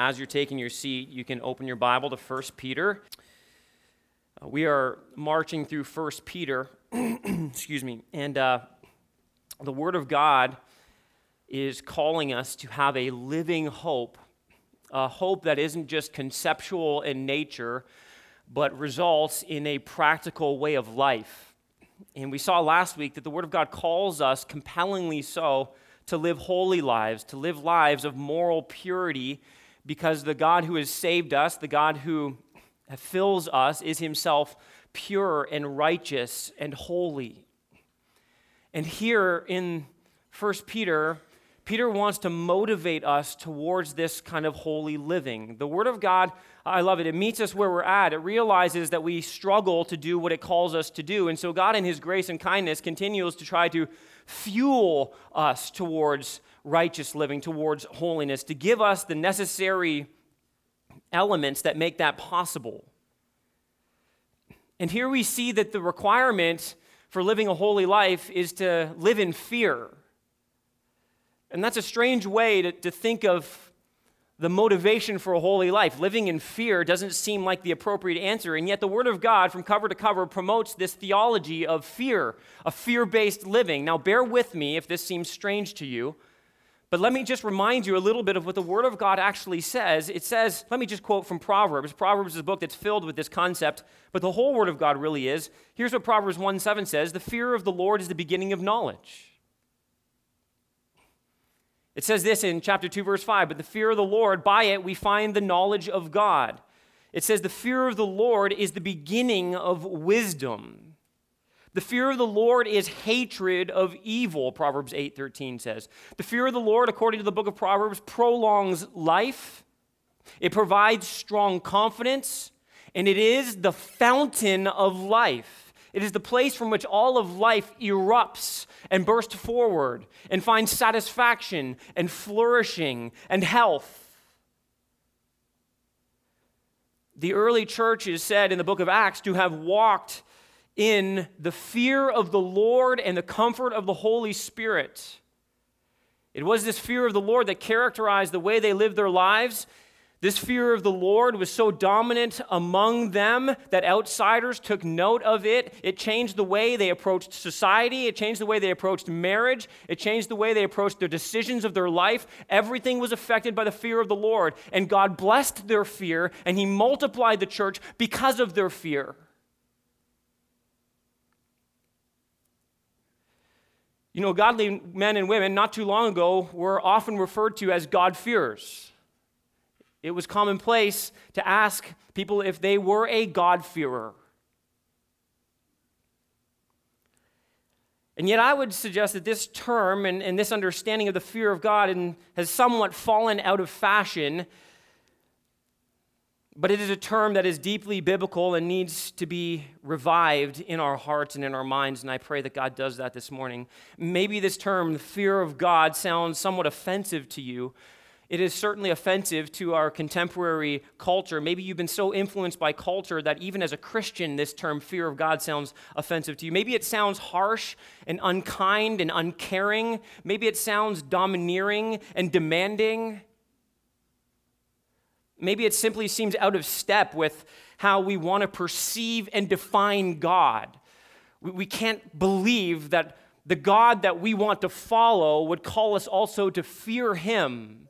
as you're taking your seat, you can open your Bible to 1 Peter. Uh, we are marching through 1 Peter, excuse me, and uh, the Word of God is calling us to have a living hope, a hope that isn't just conceptual in nature, but results in a practical way of life. And we saw last week that the Word of God calls us, compellingly so, to live holy lives, to live lives of moral purity, because the God who has saved us, the God who fills us, is himself pure and righteous and holy. And here in 1 Peter, Peter wants to motivate us towards this kind of holy living. The Word of God, I love it. It meets us where we're at. It realizes that we struggle to do what it calls us to do. And so, God, in His grace and kindness, continues to try to fuel us towards righteous living, towards holiness, to give us the necessary elements that make that possible. And here we see that the requirement for living a holy life is to live in fear. And that's a strange way to, to think of the motivation for a holy life. Living in fear doesn't seem like the appropriate answer, and yet the Word of God, from cover to cover, promotes this theology of fear, a fear based living. Now, bear with me if this seems strange to you, but let me just remind you a little bit of what the Word of God actually says. It says, let me just quote from Proverbs. Proverbs is a book that's filled with this concept, but the whole Word of God really is. Here's what Proverbs 1 7 says The fear of the Lord is the beginning of knowledge. It says this in chapter 2, verse 5 But the fear of the Lord, by it we find the knowledge of God. It says, The fear of the Lord is the beginning of wisdom. The fear of the Lord is hatred of evil, Proverbs 8:13 says. The fear of the Lord, according to the book of Proverbs, prolongs life. It provides strong confidence, and it is the fountain of life. It is the place from which all of life erupts and bursts forward and finds satisfaction and flourishing and health. The early church is said in the book of Acts to have walked in the fear of the Lord and the comfort of the Holy Spirit. It was this fear of the Lord that characterized the way they lived their lives this fear of the Lord was so dominant among them that outsiders took note of it. It changed the way they approached society. It changed the way they approached marriage. It changed the way they approached their decisions of their life. Everything was affected by the fear of the Lord. And God blessed their fear, and He multiplied the church because of their fear. You know, godly men and women not too long ago were often referred to as God-fearers. It was commonplace to ask people if they were a God-fearer. And yet, I would suggest that this term and, and this understanding of the fear of God and, has somewhat fallen out of fashion, but it is a term that is deeply biblical and needs to be revived in our hearts and in our minds. And I pray that God does that this morning. Maybe this term, the fear of God, sounds somewhat offensive to you. It is certainly offensive to our contemporary culture. Maybe you've been so influenced by culture that even as a Christian, this term fear of God sounds offensive to you. Maybe it sounds harsh and unkind and uncaring. Maybe it sounds domineering and demanding. Maybe it simply seems out of step with how we want to perceive and define God. We can't believe that the God that we want to follow would call us also to fear Him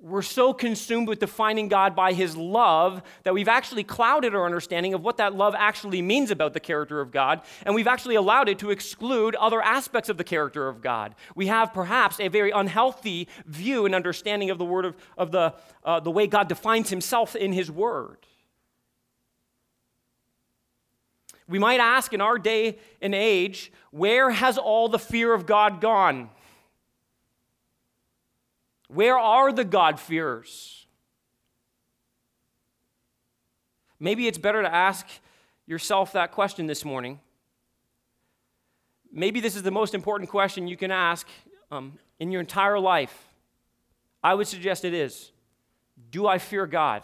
we're so consumed with defining God by his love that we've actually clouded our understanding of what that love actually means about the character of God, and we've actually allowed it to exclude other aspects of the character of God. We have perhaps a very unhealthy view and understanding of the word of, of the, uh, the way God defines himself in his word. We might ask in our day and age, where has all the fear of God gone? Where are the God-fearers? Maybe it's better to ask yourself that question this morning. Maybe this is the most important question you can ask um, in your entire life. I would suggest it is Do I fear God?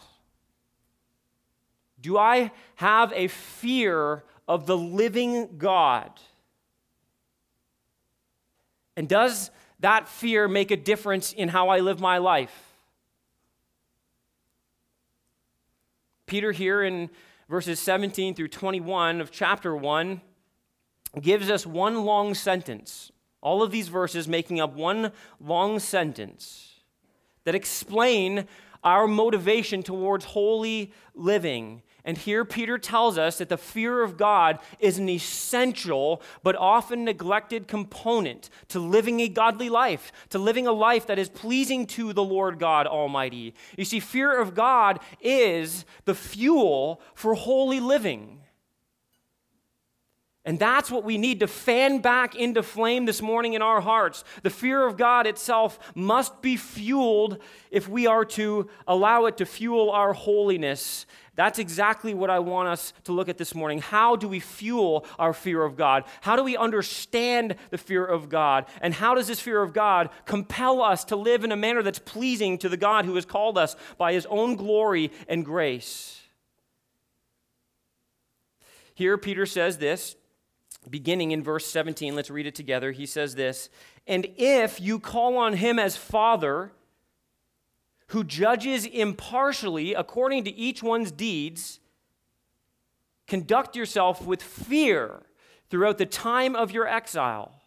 Do I have a fear of the living God? And does that fear make a difference in how I live my life? Peter, here in verses 17 through 21 of chapter 1, gives us one long sentence. All of these verses making up one long sentence that explain our motivation towards holy living. And here Peter tells us that the fear of God is an essential but often neglected component to living a godly life, to living a life that is pleasing to the Lord God Almighty. You see, fear of God is the fuel for holy living. And that's what we need to fan back into flame this morning in our hearts. The fear of God itself must be fueled if we are to allow it to fuel our holiness. That's exactly what I want us to look at this morning. How do we fuel our fear of God? How do we understand the fear of God? And how does this fear of God compel us to live in a manner that's pleasing to the God who has called us by his own glory and grace? Here, Peter says this beginning in verse 17. Let's read it together. He says this And if you call on him as Father, who judges impartially according to each one's deeds, conduct yourself with fear throughout the time of your exile.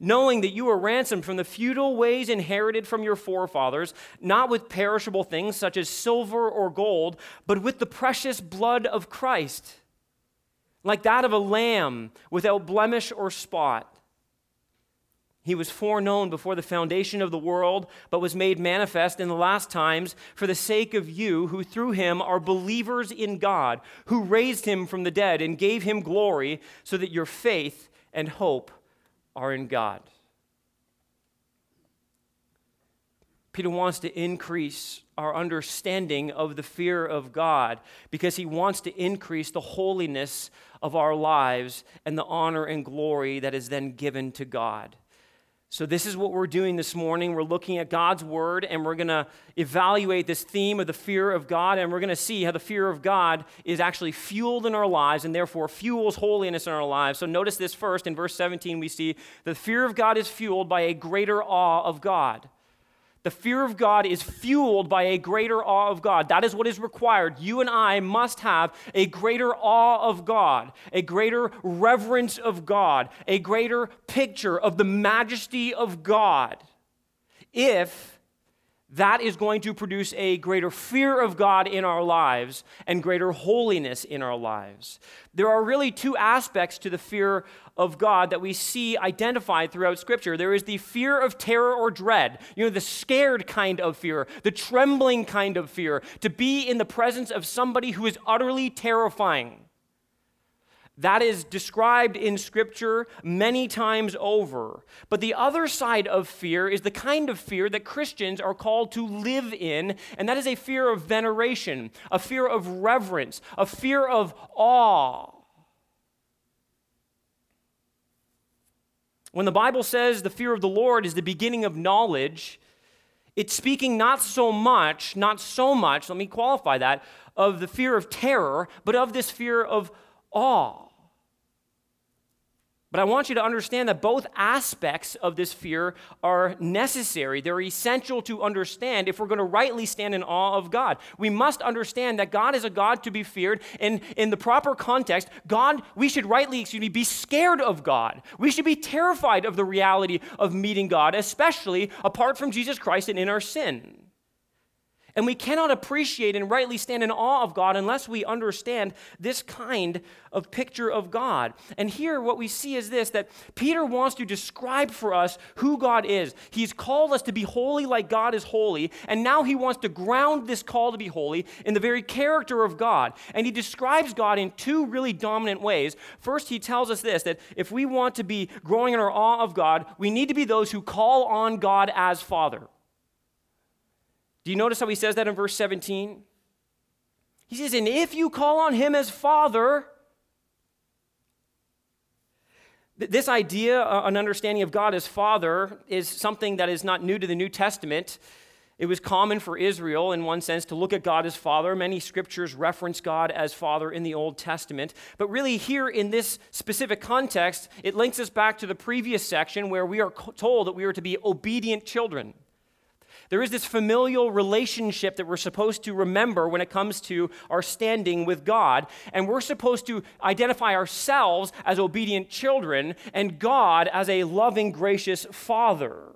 Knowing that you are ransomed from the futile ways inherited from your forefathers, not with perishable things such as silver or gold, but with the precious blood of Christ like that of a lamb without blemish or spot. He was foreknown before the foundation of the world, but was made manifest in the last times for the sake of you, who through him are believers in God, who raised him from the dead and gave him glory, so that your faith and hope are in God. Peter wants to increase our understanding of the fear of God because he wants to increase the holiness of our lives and the honor and glory that is then given to God. So, this is what we're doing this morning. We're looking at God's word and we're going to evaluate this theme of the fear of God, and we're going to see how the fear of God is actually fueled in our lives and therefore fuels holiness in our lives. So, notice this first. In verse 17, we see the fear of God is fueled by a greater awe of God. The fear of God is fueled by a greater awe of God. That is what is required. You and I must have a greater awe of God, a greater reverence of God, a greater picture of the majesty of God. If that is going to produce a greater fear of God in our lives and greater holiness in our lives. There are really two aspects to the fear of God that we see identified throughout Scripture. There is the fear of terror or dread, you know, the scared kind of fear, the trembling kind of fear, to be in the presence of somebody who is utterly terrifying. That is described in Scripture many times over. But the other side of fear is the kind of fear that Christians are called to live in, and that is a fear of veneration, a fear of reverence, a fear of awe. When the Bible says the fear of the Lord is the beginning of knowledge, it's speaking not so much, not so much, let me qualify that, of the fear of terror, but of this fear of awe. But I want you to understand that both aspects of this fear are necessary. They're essential to understand if we're going to rightly stand in awe of God. We must understand that God is a God to be feared, and in the proper context, God, we should rightly, excuse me, be scared of God. We should be terrified of the reality of meeting God, especially apart from Jesus Christ and in our sin. And we cannot appreciate and rightly stand in awe of God unless we understand this kind of picture of God. And here, what we see is this that Peter wants to describe for us who God is. He's called us to be holy like God is holy, and now he wants to ground this call to be holy in the very character of God. And he describes God in two really dominant ways. First, he tells us this that if we want to be growing in our awe of God, we need to be those who call on God as Father. Do you notice how he says that in verse 17? He says, And if you call on him as Father, this idea, uh, an understanding of God as Father, is something that is not new to the New Testament. It was common for Israel, in one sense, to look at God as Father. Many scriptures reference God as Father in the Old Testament. But really, here in this specific context, it links us back to the previous section where we are told that we are to be obedient children. There is this familial relationship that we're supposed to remember when it comes to our standing with God. And we're supposed to identify ourselves as obedient children and God as a loving, gracious Father.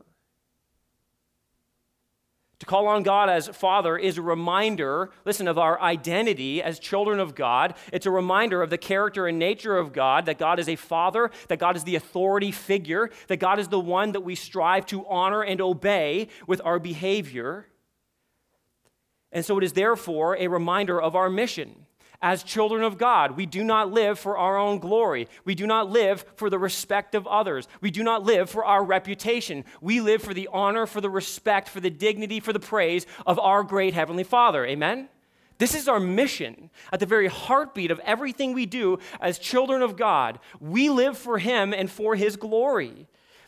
To call on God as Father is a reminder, listen, of our identity as children of God. It's a reminder of the character and nature of God, that God is a Father, that God is the authority figure, that God is the one that we strive to honor and obey with our behavior. And so it is therefore a reminder of our mission as children of God. We do not live for our own glory. We do not live for the respect of others. We do not live for our reputation. We live for the honor, for the respect, for the dignity, for the praise of our great Heavenly Father. Amen? This is our mission at the very heartbeat of everything we do as children of God. We live for Him and for His glory.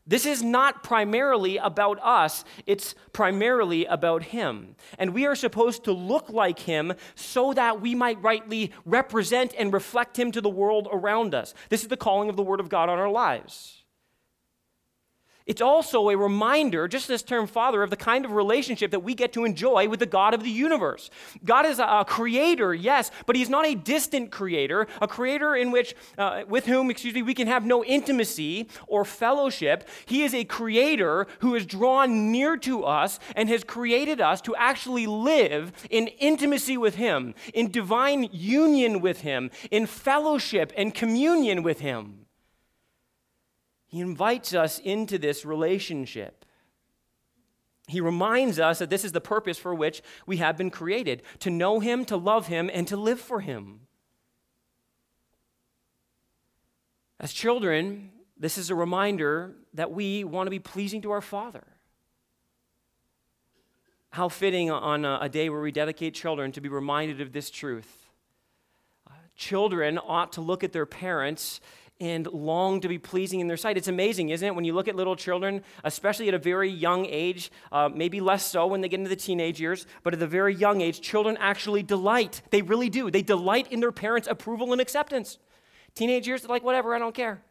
This is not primarily about us, it's primarily about Him. And we are supposed to look like Him so that we might rightly represent and reflect Him to the world around us. This is the calling of the Word of God on our lives. It's also a reminder, just this term Father, of the kind of relationship that we get to enjoy with the God of the universe. God is a, creator, yes, but He's not a distant creator, a creator in which, uh, with whom, excuse me, we can have no intimacy or fellowship. He is a creator who is drawn near to us and has created us to actually live in intimacy with Him, in divine union with Him, in fellowship and communion with Him. He invites us into this relationship. He reminds us that this is the purpose for which we have been created to know Him, to love Him, and to live for Him. As children, this is a reminder that we want to be pleasing to our Father. How fitting on a day where we dedicate children to be reminded of this truth. Uh, children ought to look at their parents and long to be pleasing in their sight. It's amazing, isn't it? When you look at little children, especially at a very young age, uh, maybe less so when they get into the teenage years, but at a very young age, children actually delight. They really do. They delight in their parents' approval and acceptance. Teenage years, like, whatever, I don't care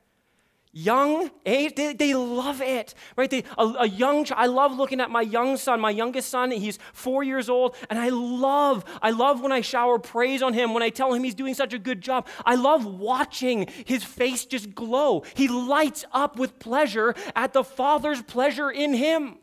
young age they, they love it right? They, a, a young child, i love looking at my young son my youngest son he's four years old and i love i love when i shower praise on him when i tell him he's doing such a good job. I love watching his face just glow. He lights up with pleasure at the father's pleasure in him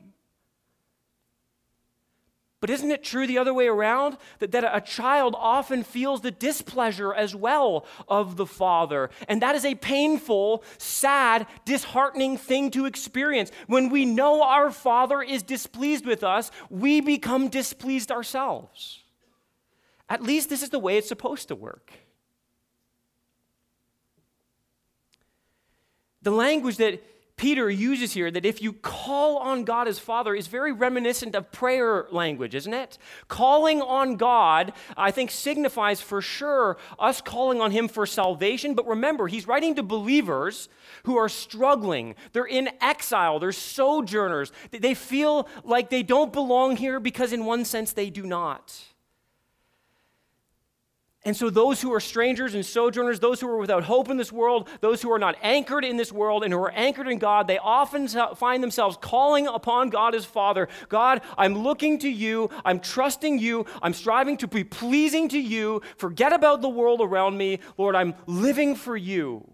but isn't it true the other way around? That, that a child often feels the displeasure as well of the father. And that is a painful, sad, disheartening thing to experience. When we know our father is displeased with us, we become displeased ourselves. At least this is the way it's supposed to work. The language that Peter uses here that if you call on God as Father is very reminiscent of prayer language, isn't it? Calling on God, I think, signifies for sure us calling on Him for salvation. But remember, he's writing to believers who are struggling. They're in exile, they're sojourners. They feel like they don't belong here because, in one sense, they do not. And so, those who are strangers and sojourners, those who are without hope in this world, those who are not anchored in this world and who are anchored in God, they often find themselves calling upon God as Father God, I'm looking to you. I'm trusting you. I'm striving to be pleasing to you. Forget about the world around me. Lord, I'm living for you.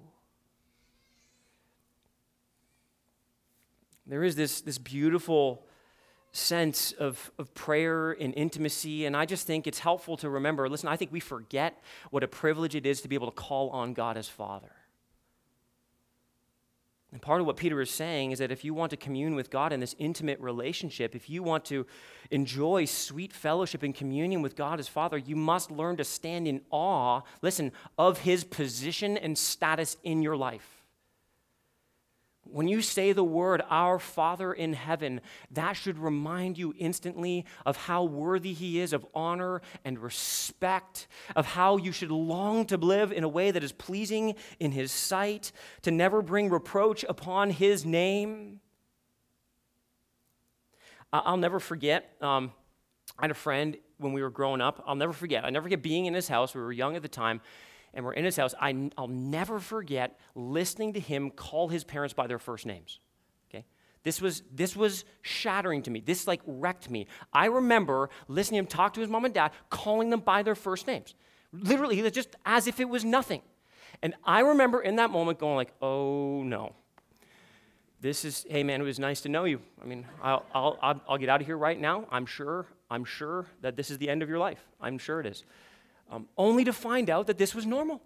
There is this, this beautiful sense of, of prayer and intimacy. And I just think it's helpful to remember listen, I think we forget what a privilege it is to be able to call on God as Father. And part of what Peter is saying is that if you want to commune with God in this intimate relationship, if you want to enjoy sweet fellowship and communion with God as Father, you must learn to stand in awe, listen, of his position and status in your life. When you say the word, Our Father in heaven, that should remind you instantly of how worthy He is of honor and respect, of how you should long to live in a way that is pleasing in His sight, to never bring reproach upon His name. I'll never forget. Um, I had a friend when we were growing up. I'll never forget. I never forget being in his house. We were young at the time and we're in his house, I, will never forget listening to him call his parents by their first names. Okay? This was, this was shattering to me. This like wrecked me. I remember listening to him talk to his mom and dad, calling them by their first names. Literally, he was just as if it was nothing. And I remember in that moment going like, oh no. This is, hey man, it was nice to know you. I mean, I'll, I'll, I'll get out of here right now. I'm sure, I'm sure that this is the end of your life. I'm sure it is. Um, only to find out that this was normal.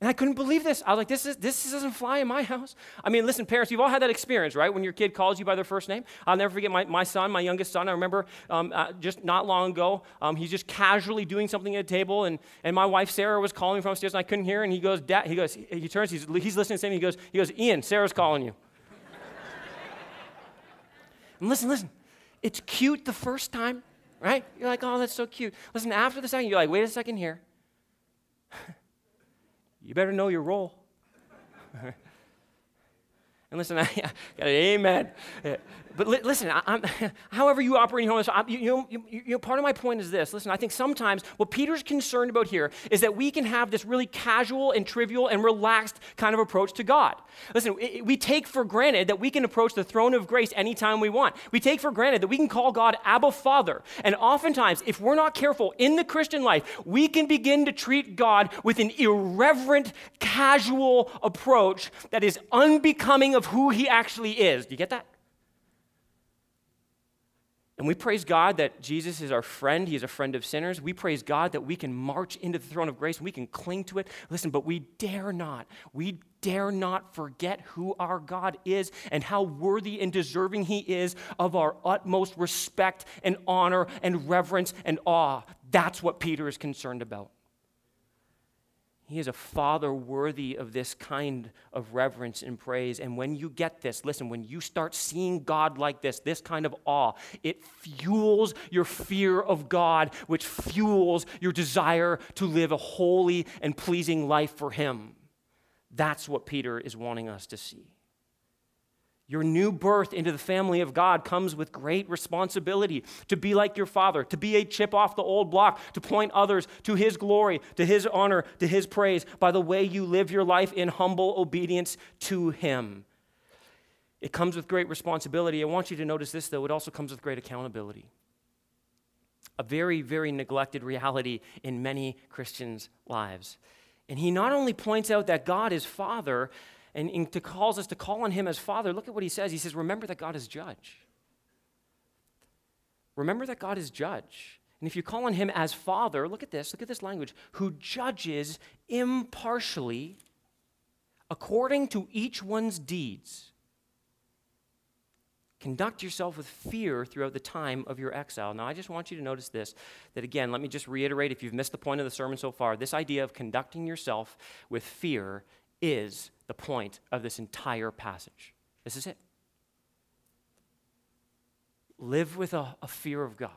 And I couldn't believe this. I was like, this, is, this doesn't fly in my house. I mean, listen, parents, you've all had that experience, right? When your kid calls you by their first name. I'll never forget my, my son, my youngest son. I remember um, uh, just not long ago, um, he's just casually doing something at a table, and, and my wife, Sarah, was calling from upstairs, and I couldn't hear, and he goes, Dad, he goes, he turns, he's, he's listening to him, he goes, he goes, Ian, Sarah's calling you. and listen, listen, it's cute the first time, right? You're like, oh, that's so cute. Listen, after the second, you're like, wait a second here you better know your role. and listen, I, got an amen. But li- listen, I, however you operate in your home, you, you, you, know, part of my point is this. Listen, I think sometimes what Peter's concerned about here is that we can have this really casual and trivial and relaxed kind of approach to God. Listen, we take for granted that we can approach the throne of grace anytime we want. We take for granted that we can call God Abba Father. And oftentimes, if we're not careful in the Christian life, we can begin to treat God with an irreverent, casual approach that is unbecoming of who he actually is. Do you get that? And we praise God that Jesus is our friend. He is a friend of sinners. We praise God that we can march into the throne of grace and we can cling to it. Listen, but we dare not, we dare not forget who our God is and how worthy and deserving He is of our utmost respect and honor and reverence and awe. That's what Peter is concerned about. He is a father worthy of this kind of reverence and praise. And when you get this, listen, when you start seeing God like this, this kind of awe, it fuels your fear of God, which fuels your desire to live a holy and pleasing life for Him. That's what Peter is wanting us to see. Your new birth into the family of God comes with great responsibility to be like your father, to be a chip off the old block, to point others to his glory, to his honor, to his praise by the way you live your life in humble obedience to him. It comes with great responsibility. I want you to notice this, though, it also comes with great accountability. A very, very neglected reality in many Christians' lives. And he not only points out that God is Father, and, and to calls us to call on him as Father, look at what he says. He says, Remember that God is judge. Remember that God is judge. And if you call on him as Father, look at this, look at this language, who judges impartially according to each one's deeds. Conduct yourself with fear throughout the time of your exile. Now, I just want you to notice this that again, let me just reiterate if you've missed the point of the sermon so far, this idea of conducting yourself with fear is the point of this entire passage. This is it. Live with a, a fear of God.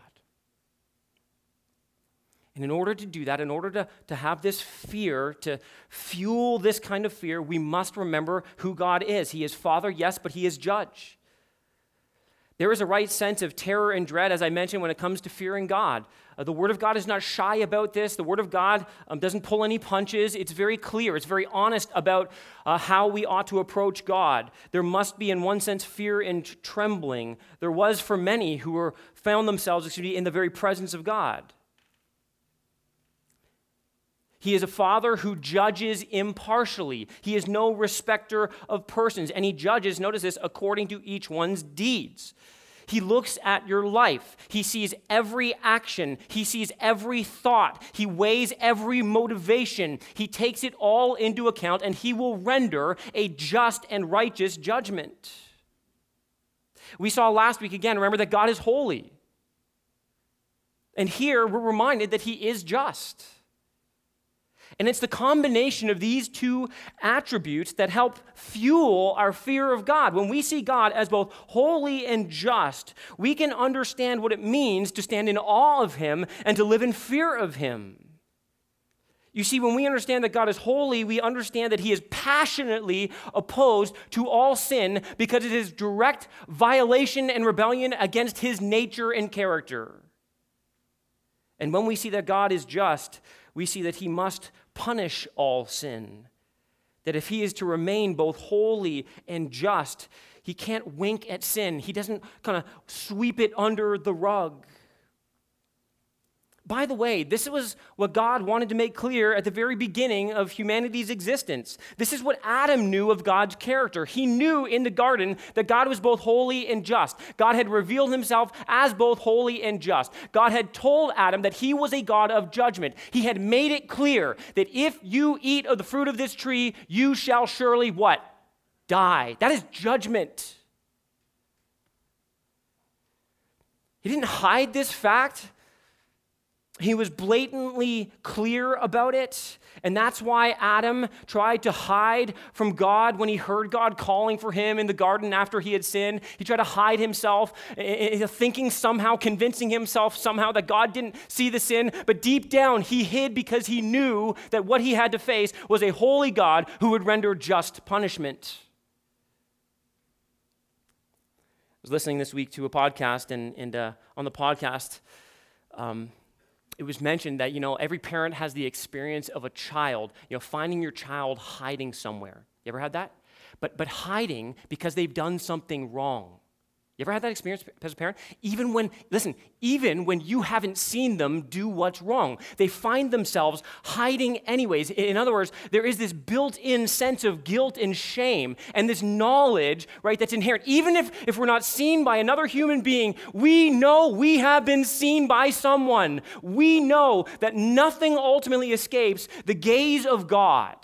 And in order to do that, in order to, to have this fear, to fuel this kind of fear, we must remember who God is. He is Father, yes, but He is Judge. There is a right sense of terror and dread, as I mentioned, when it comes to fearing God. Uh, the Word of God is not shy about this. The Word of God um, doesn't pull any punches. It's very clear, it's very honest about uh, how we ought to approach God. There must be, in one sense, fear and trembling. There was for many who were, found themselves excuse me, in the very presence of God. He is a father who judges impartially. He is no respecter of persons, and he judges, notice this, according to each one's deeds. He looks at your life. He sees every action. He sees every thought. He weighs every motivation. He takes it all into account, and he will render a just and righteous judgment. We saw last week again, remember that God is holy. And here we're reminded that he is just. And it's the combination of these two attributes that help fuel our fear of God. When we see God as both holy and just, we can understand what it means to stand in awe of Him and to live in fear of Him. You see, when we understand that God is holy, we understand that He is passionately opposed to all sin because it is direct violation and rebellion against His nature and character. And when we see that God is just, we see that He must punish all sin. That if he is to remain both holy and just, he can't wink at sin. He doesn't kind of sweep it under the rug. By the way, this was what God wanted to make clear at the very beginning of humanity's existence. This is what Adam knew of God's character. He knew in the garden that God was both holy and just. God had revealed himself as both holy and just. God had told Adam that he was a God of judgment. He had made it clear that if you eat of the fruit of this tree, you shall surely what? Die. That is judgment. He didn't hide this fact. He was blatantly clear about it. And that's why Adam tried to hide from God when he heard God calling for him in the garden after he had sinned. He tried to hide himself, thinking somehow, convincing himself somehow that God didn't see the sin. But deep down, he hid because he knew that what he had to face was a holy God who would render just punishment. I was listening this week to a podcast, and, and uh, on the podcast, um, it was mentioned that, you know, every parent has the experience of a child, you know, finding your child hiding somewhere. You ever had that? But, but hiding because they've done something wrong. You ever had that experience as a parent? Even when, listen, even when you haven't seen them do what's wrong, they find themselves hiding anyways. In other words, there is this built in sense of guilt and shame and this knowledge, right, that's inherent. Even if, if we're not seen by another human being, we know we have been seen by someone. We know that nothing ultimately escapes the gaze of God.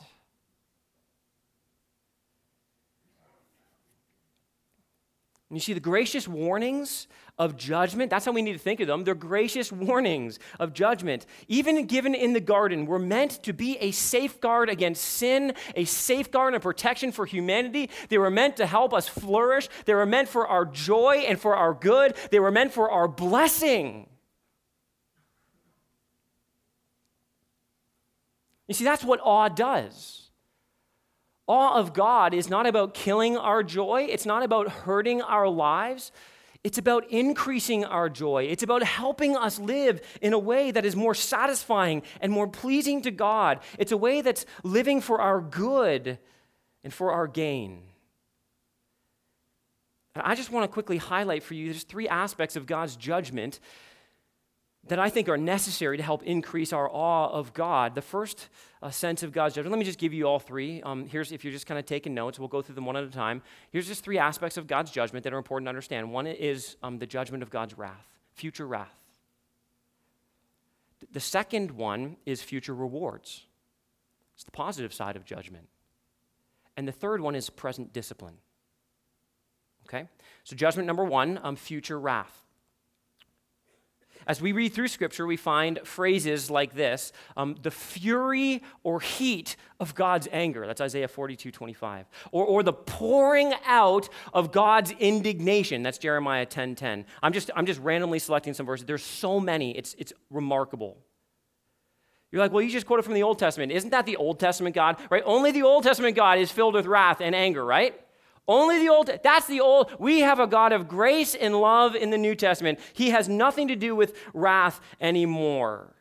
And you see, the gracious warnings of judgment, that's how we need to think of them. They're gracious warnings of judgment, even given in the garden, were meant to be a safeguard against sin, a safeguard and protection for humanity. They were meant to help us flourish. They were meant for our joy and for our good. They were meant for our blessing. You see, that's what awe does. Awe of God is not about killing our joy, it's not about hurting our lives. It's about increasing our joy. It's about helping us live in a way that is more satisfying and more pleasing to God. It's a way that's living for our good and for our gain. And I just want to quickly highlight for you there's three aspects of God's judgment that I think are necessary to help increase our awe of God. The first uh, sense of God's judgment, let me just give you all three. Um, here's, if you're just kind of taking notes, we'll go through them one at a time. Here's just three aspects of God's judgment that are important to understand. One is um, the judgment of God's wrath, future wrath. The second one is future rewards, it's the positive side of judgment. And the third one is present discipline. Okay? So, judgment number one, um, future wrath. As we read through Scripture, we find phrases like this um, the fury or heat of God's anger. That's Isaiah 42 25. Or, or the pouring out of God's indignation. That's Jeremiah 10 10. I'm just, I'm just randomly selecting some verses. There's so many, it's, it's remarkable. You're like, well, you just quoted from the Old Testament. Isn't that the Old Testament God? Right? Only the Old Testament God is filled with wrath and anger, right? Only the Old, that's the Old. We have a God of grace and love in the New Testament. He has nothing to do with wrath anymore.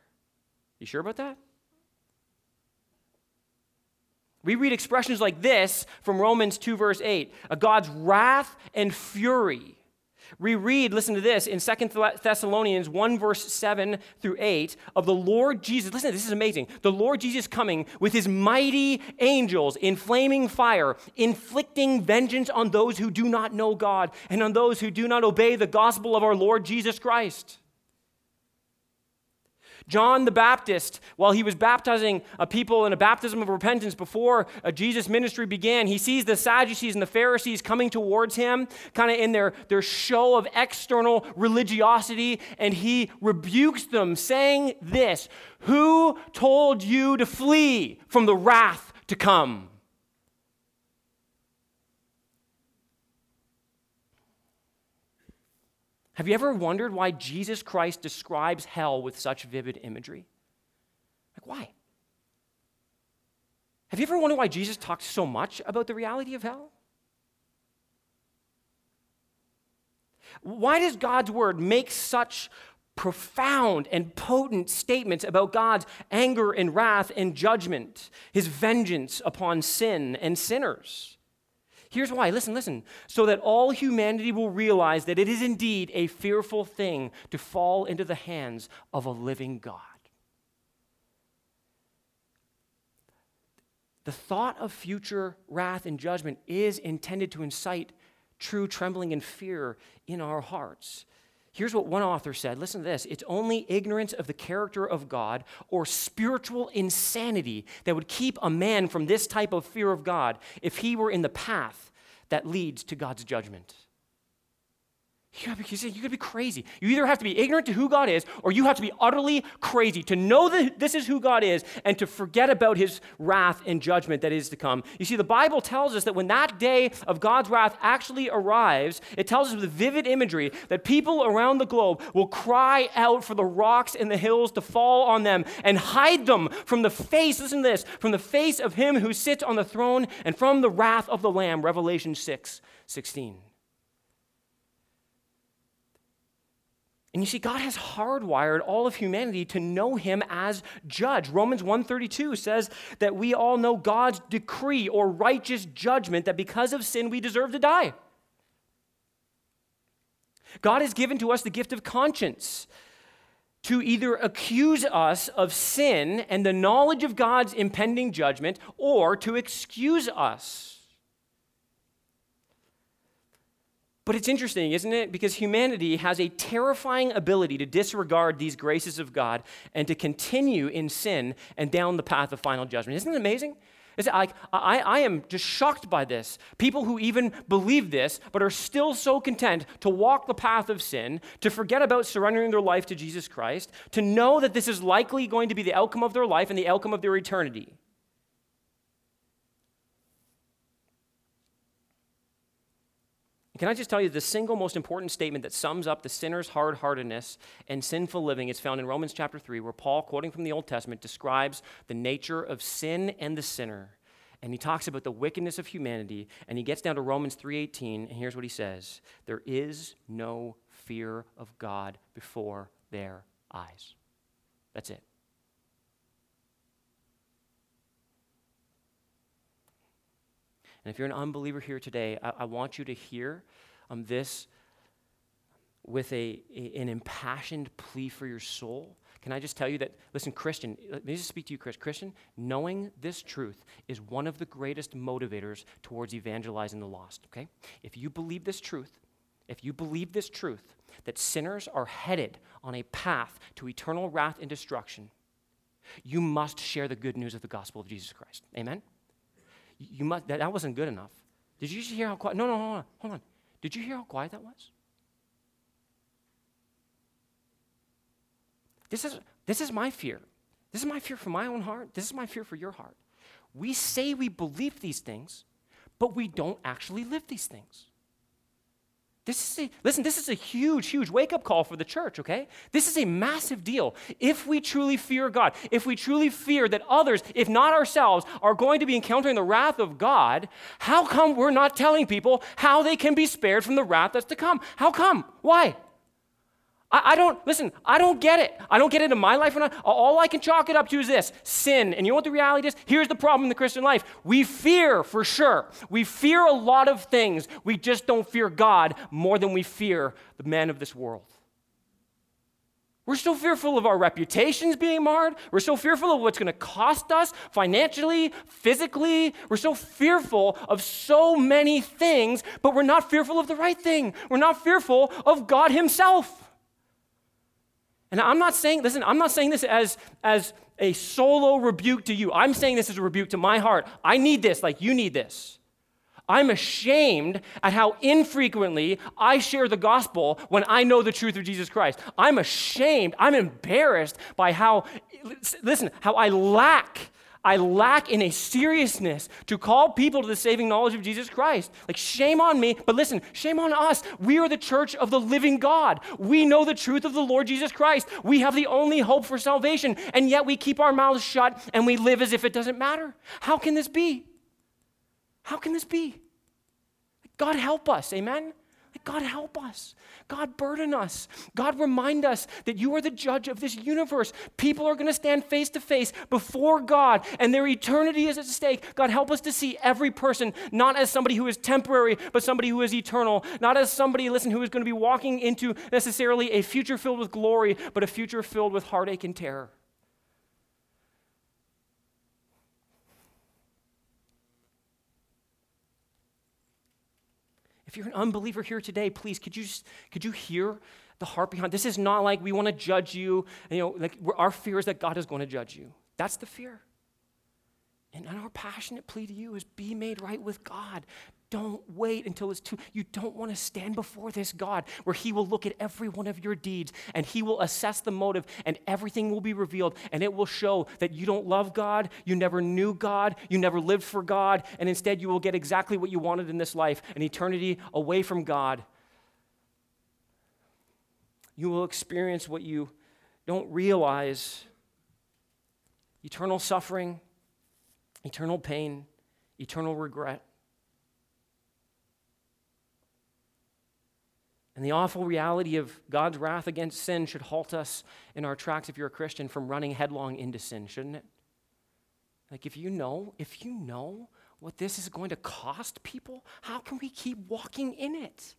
You sure about that? We read expressions like this from Romans 2, verse 8 a God's wrath and fury we read, listen to this, in Second Thessalonians 1, verse 7 through 8, of the Lord Jesus. Listen, this is amazing. The Lord Jesus coming with his mighty angels in flaming fire, inflicting vengeance on those who do not know God and on those who do not obey the gospel of our Lord Jesus Christ. John the Baptist, while he was baptizing a people in a baptism of repentance before uh, Jesus' ministry began, he sees the Sadducees and the Pharisees coming towards him, kind of in their, their show of external religiosity, and he rebukes them, saying this Who told you to flee from the wrath to come? Have you ever wondered why Jesus Christ describes hell with such vivid imagery? Like, why? Have you ever wondered why Jesus talks so much about the reality of hell? Why does God's word make such profound and potent statements about God's anger and wrath and judgment, his vengeance upon sin and sinners. Here's why listen, listen. So that all humanity will realize that it is indeed a fearful thing to fall into the hands of a living God. The thought of future wrath and judgment is intended to incite true trembling and fear in our hearts. Here's what one author said listen to this it's only ignorance of the character of God or spiritual insanity that would keep a man from this type of fear of God if he were in the path that leads to God's judgment. You gotta, be, you gotta be crazy. You either have to be ignorant to who God is, or you have to be utterly crazy to know that this is who God is and to forget about his wrath and judgment that is to come. You see, the Bible tells us that when that day of God's wrath actually arrives, it tells us with vivid imagery that people around the globe will cry out for the rocks and the hills to fall on them and hide them from the face, listen to this, from the face of him who sits on the throne and from the wrath of the Lamb. Revelation 6 16. And you see, God has hardwired all of humanity to know him as judge. Romans 132 says that we all know God's decree or righteous judgment that because of sin we deserve to die. God has given to us the gift of conscience to either accuse us of sin and the knowledge of God's impending judgment or to excuse us. But it's interesting, isn't it? Because humanity has a terrifying ability to disregard these graces of God and to continue in sin and down the path of final judgment. Isn't it amazing? Is it like, I, I am just shocked by this. People who even believe this, but are still so content to walk the path of sin, to forget about surrendering their life to Jesus Christ, to know that this is likely going to be the outcome of their life and the outcome of their eternity. Can I just tell you the single most important statement that sums up the sinner's hard heartedness and sinful living is found in Romans chapter 3, where Paul, quoting from the Old Testament, describes the nature of sin and the sinner. And he talks about the wickedness of humanity, and he gets down to Romans 3:18, and here's what he says: There is no fear of God before their eyes. That's it. And if you're an unbeliever here today, I, I want you to hear um, this with a, a, an impassioned plea for your soul. Can I just tell you that, listen, Christian, let me just speak to you, Chris. Christian, knowing this truth is one of the greatest motivators towards evangelizing the lost, okay? If you believe this truth, if you believe this truth, that sinners are headed on a path to eternal wrath and destruction, you must share the good news of the gospel of Jesus Christ. Amen? You must, that, that wasn't good enough. Did you hear how quiet? No, no, hold on, hold on. Did you hear how quiet that was? This is, this is my fear. This is my fear for my own heart. This is my fear for your heart. We say we believe these things, but we don't actually live these things. This is a, listen, this is a huge, huge wake up call for the church, okay? This is a massive deal. If we truly fear God, if we truly fear that others, if not ourselves, are going to be encountering the wrath of God, how come we're not telling people how they can be spared from the wrath that's to come? How come? Why? I, I, don't, listen, I don't get it. I don't get it in my life. I, all I can chalk it up to is this sin. And you know what the reality is? Here's the problem in the Christian life we fear for sure. We fear a lot of things. We just don't fear God more than we fear the men of this world. We're so fearful of our reputations being marred. We're so fearful of what's going to cost us financially, physically. We're so fearful of so many things, but we're not fearful of the right thing. We're not fearful of God Himself. And I'm not saying, listen, I'm not saying this as, as a solo rebuke to you. I'm saying this as a rebuke to my heart. I need this like you need this. I'm ashamed at how infrequently I share the gospel when I know the truth of Jesus Christ. I'm ashamed. I'm embarrassed by how, listen, how I lack I lack in a seriousness to call people to the saving knowledge of Jesus Christ. Like, shame on me, but listen, shame on us. We are the church of the living God. We know the truth of the Lord Jesus Christ. We have the only hope for salvation, and yet we keep our mouths shut and we live as if it doesn't matter. How can this be? How can this be? God help us, amen? God, help us. God, burden us. God, remind us that you are the judge of this universe. People are going to stand face to face before God, and their eternity is at stake. God, help us to see every person not as somebody who is temporary, but somebody who is eternal. Not as somebody, listen, who is going to be walking into necessarily a future filled with glory, but a future filled with heartache and terror. If you're an unbeliever here today, please, could you, could you hear the heart behind this? Is not like we want to judge you. You know, like our fear is that God is going to judge you. That's the fear. And our passionate plea to you is be made right with God. Don't wait until it's too. You don't want to stand before this God where He will look at every one of your deeds and He will assess the motive and everything will be revealed and it will show that you don't love God, you never knew God, you never lived for God, and instead you will get exactly what you wanted in this life an eternity away from God. You will experience what you don't realize eternal suffering, eternal pain, eternal regret. And the awful reality of God's wrath against sin should halt us in our tracks, if you're a Christian, from running headlong into sin, shouldn't it? Like, if you know, if you know what this is going to cost people, how can we keep walking in it?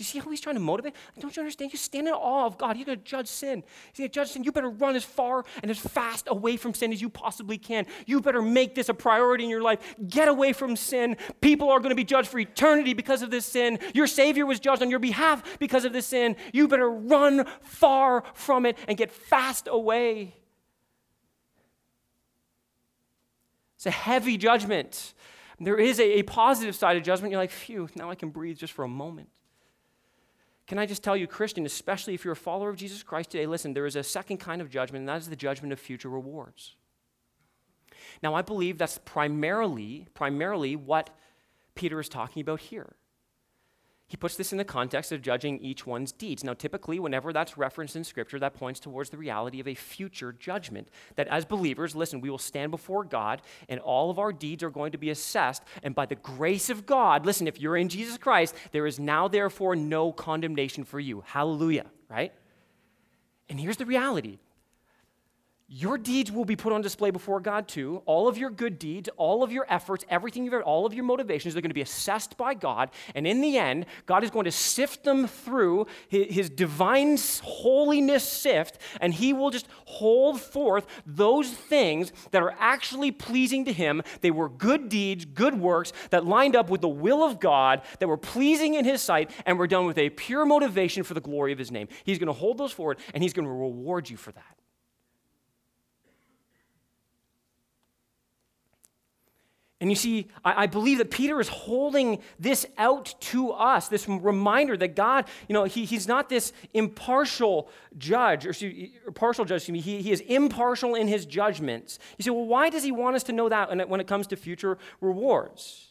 Do you see how he's trying to motivate? Don't you understand? You stand in awe of God. He's going to judge sin. He's going to judge sin. You better run as far and as fast away from sin as you possibly can. You better make this a priority in your life. Get away from sin. People are going to be judged for eternity because of this sin. Your Savior was judged on your behalf because of this sin. You better run far from it and get fast away. It's a heavy judgment. There is a, a positive side of judgment. You're like, phew, now I can breathe just for a moment. Can I just tell you, Christian, especially if you're a follower of Jesus Christ today, listen, there is a second kind of judgment, and that is the judgment of future rewards. Now, I believe that's primarily, primarily what Peter is talking about here. He puts this in the context of judging each one's deeds. Now, typically, whenever that's referenced in Scripture, that points towards the reality of a future judgment. That as believers, listen, we will stand before God, and all of our deeds are going to be assessed. And by the grace of God, listen, if you're in Jesus Christ, there is now, therefore, no condemnation for you. Hallelujah, right? And here's the reality your deeds will be put on display before God too. All of your good deeds, all of your efforts, everything you've ever, all of your motivations, they're going to be assessed by God. And in the end, God is going to sift them through his, divine holiness sift, and He will just hold forth those things that are actually pleasing to Him. They were good deeds, good works that lined up with the will of God, that were pleasing in His sight, and were done with a pure motivation for the glory of His name. He's going to hold those forward, and He's going to reward you for that. And you see, I, I, believe that Peter is holding this out to us, this reminder that God, you know, he, he's not this impartial judge, or, or partial judge, excuse me, he, he is impartial in his judgments. You say, well, why does he want us to know that when it, when it comes to future rewards?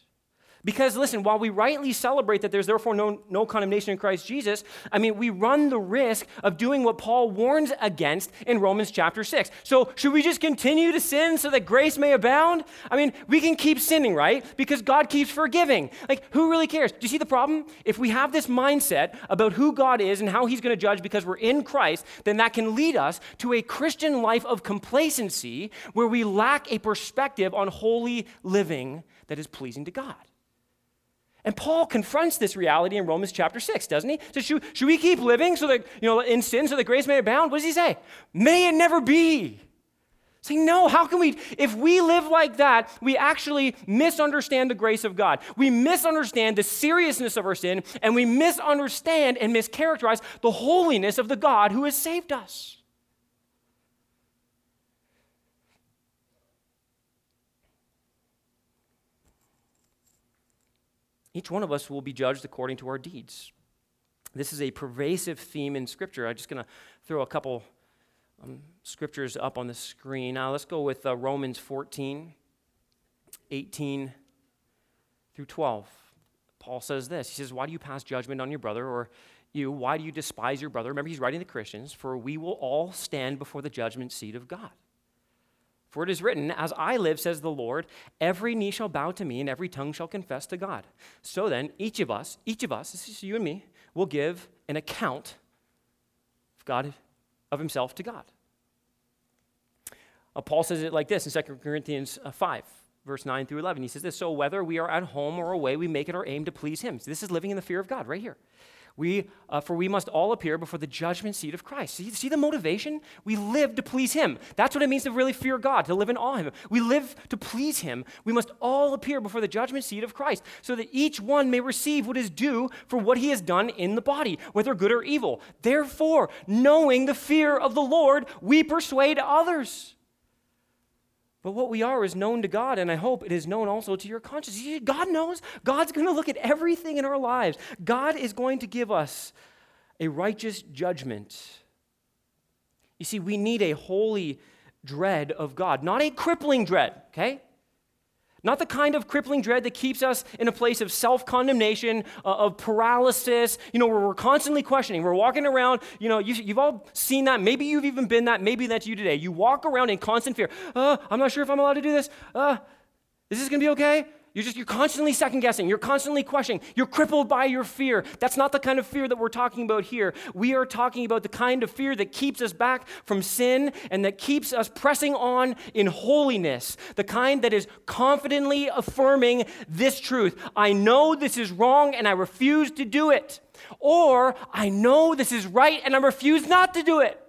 Because, listen, while we rightly celebrate that there's therefore no, no condemnation in Christ Jesus, I mean, we run the risk of doing what Paul warns against in Romans chapter 6. So, should we just continue to sin so that grace may abound? I mean, we can keep sinning, right? Because God keeps forgiving. Like, who really cares? Do you see the problem? If we have this mindset about who God is and how he's going to judge because we're in Christ, then that can lead us to a Christian life of complacency where we lack a perspective on holy living that is pleasing to God. And Paul confronts this reality in Romans chapter 6, doesn't he? So should, should we keep living so that, you know, in sin so that grace may abound? What does he say? May it never be. Say, no, how can we? If we live like that, we actually misunderstand the grace of God. We misunderstand the seriousness of our sin, and we misunderstand and mischaracterize the holiness of the God who has saved us. Each one of us will be judged according to our deeds. This is a pervasive theme in Scripture. I'm just going to throw a couple um, scriptures up on the screen. Now, let's go with uh, Romans 14, 18 through 12. Paul says this He says, Why do you pass judgment on your brother? Or you, why do you despise your brother? Remember, he's writing to Christians, for we will all stand before the judgment seat of God. For it is written, As I live, says the Lord, every knee shall bow to me and every tongue shall confess to God. So then, each of us, each of us, this is you and me, will give an account of God of himself to God. Uh, Paul says it like this in 2 Corinthians uh, 5, verse 9 through 11. He says this So whether we are at home or away, we make it our aim to please him. So this is living in the fear of God right here. We, uh, for we must all appear before the judgment seat of Christ. See, see the motivation? We live to please Him. That's what it means to really fear God, to live in awe of Him. We live to please Him. We must all appear before the judgment seat of Christ, so that each one may receive what is due for what he has done in the body, whether good or evil. Therefore, knowing the fear of the Lord, we persuade others. But what we are is known to God, and I hope it is known also to your conscience. God knows. God's going to look at everything in our lives. God is going to give us a righteous judgment. You see, we need a holy dread of God, not a crippling dread, okay? Not the kind of crippling dread that keeps us in a place of self condemnation, uh, of paralysis, you know, where we're constantly questioning. We're walking around, you know, you, have all seen that. Maybe you've even been that. Maybe that's you today. You walk around in constant fear. Uh, I'm not sure if I'm allowed to do this. Uh, is this going to be okay? You're just, you're constantly second guessing. You're constantly questioning. You're crippled by your fear. That's not the kind of fear that we're talking about here. We are talking about the kind of fear that keeps us back from sin and that keeps us pressing on in holiness. The kind that is confidently affirming this truth I know this is wrong and I refuse to do it. Or I know this is right and I refuse not to do it.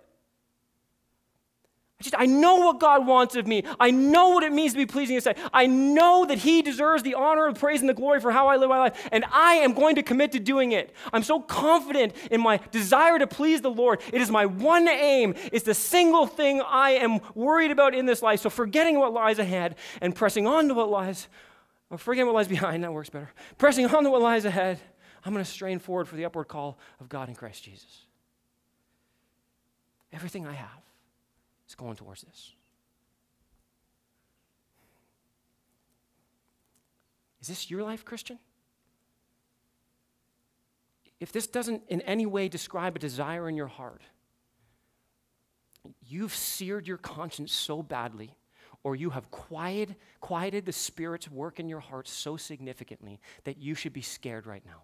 I just I know what God wants of me. I know what it means to be pleasing in sight. I know that He deserves the honor, the praise, and the glory for how I live my life, and I am going to commit to doing it. I'm so confident in my desire to please the Lord. It is my one aim. It's the single thing I am worried about in this life. So forgetting what lies ahead and pressing on to what lies, or forgetting what lies behind, that works better. Pressing on to what lies ahead, I'm going to strain forward for the upward call of God in Christ Jesus. Everything I have is going towards this. Is this your life, Christian? If this doesn't in any way describe a desire in your heart, you've seared your conscience so badly, or you have quieted, quieted the Spirit's work in your heart so significantly that you should be scared right now.